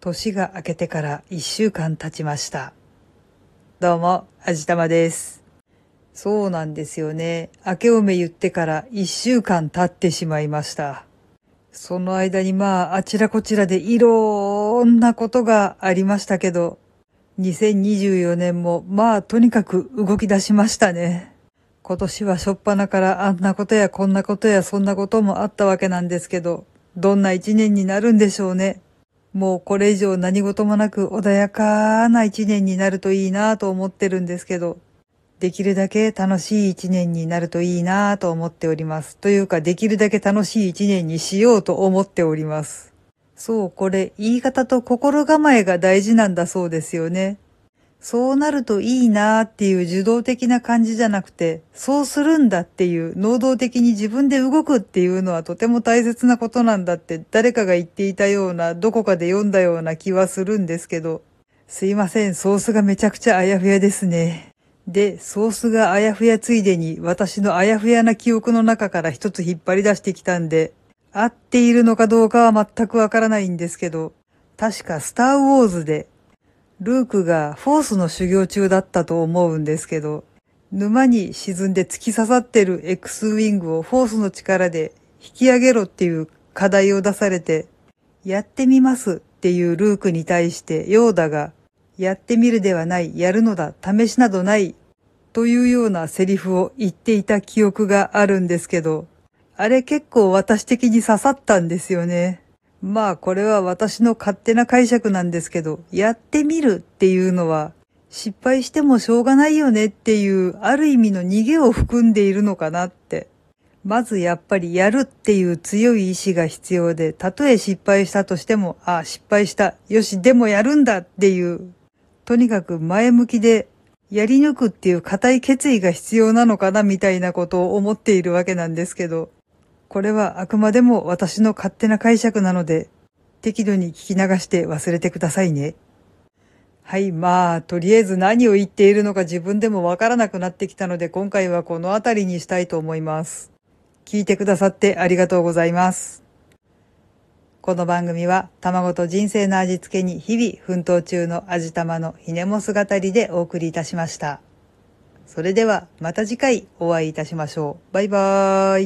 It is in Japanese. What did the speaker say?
年が明けてから一週間経ちました。どうも、あじたまです。そうなんですよね。明けおめ言ってから一週間経ってしまいました。その間にまあ、あちらこちらでいろんなことがありましたけど、2024年もまあ、とにかく動き出しましたね。今年はしょっぱなからあんなことやこんなことやそんなこともあったわけなんですけど、どんな一年になるんでしょうね。もうこれ以上何事もなく穏やかな一年になるといいなと思ってるんですけど、できるだけ楽しい一年になるといいなと思っております。というか、できるだけ楽しい一年にしようと思っております。そう、これ、言い方と心構えが大事なんだそうですよね。そうなるといいなーっていう受動的な感じじゃなくて、そうするんだっていう、能動的に自分で動くっていうのはとても大切なことなんだって誰かが言っていたような、どこかで読んだような気はするんですけど、すいません、ソースがめちゃくちゃあやふやですね。で、ソースがあやふやついでに私のあやふやな記憶の中から一つ引っ張り出してきたんで、合っているのかどうかは全くわからないんですけど、確かスターウォーズで、ルークがフォースの修行中だったと思うんですけど、沼に沈んで突き刺さってる X ウィングをフォースの力で引き上げろっていう課題を出されて、やってみますっていうルークに対してヨーダが、やってみるではない、やるのだ、試しなどない、というようなセリフを言っていた記憶があるんですけど、あれ結構私的に刺さったんですよね。まあこれは私の勝手な解釈なんですけど、やってみるっていうのは、失敗してもしょうがないよねっていう、ある意味の逃げを含んでいるのかなって。まずやっぱりやるっていう強い意志が必要で、たとえ失敗したとしても、ああ、失敗した。よし、でもやるんだっていう、とにかく前向きで、やり抜くっていう固い決意が必要なのかなみたいなことを思っているわけなんですけど、これはあくまでも私の勝手な解釈なので、適度に聞き流して忘れてくださいね。はい、まあ、とりあえず何を言っているのか自分でもわからなくなってきたので、今回はこの辺りにしたいと思います。聞いてくださってありがとうございます。この番組は、卵と人生の味付けに日々奮闘中の味玉のひねも姿りでお送りいたしました。それでは、また次回お会いいたしましょう。バイバーイ。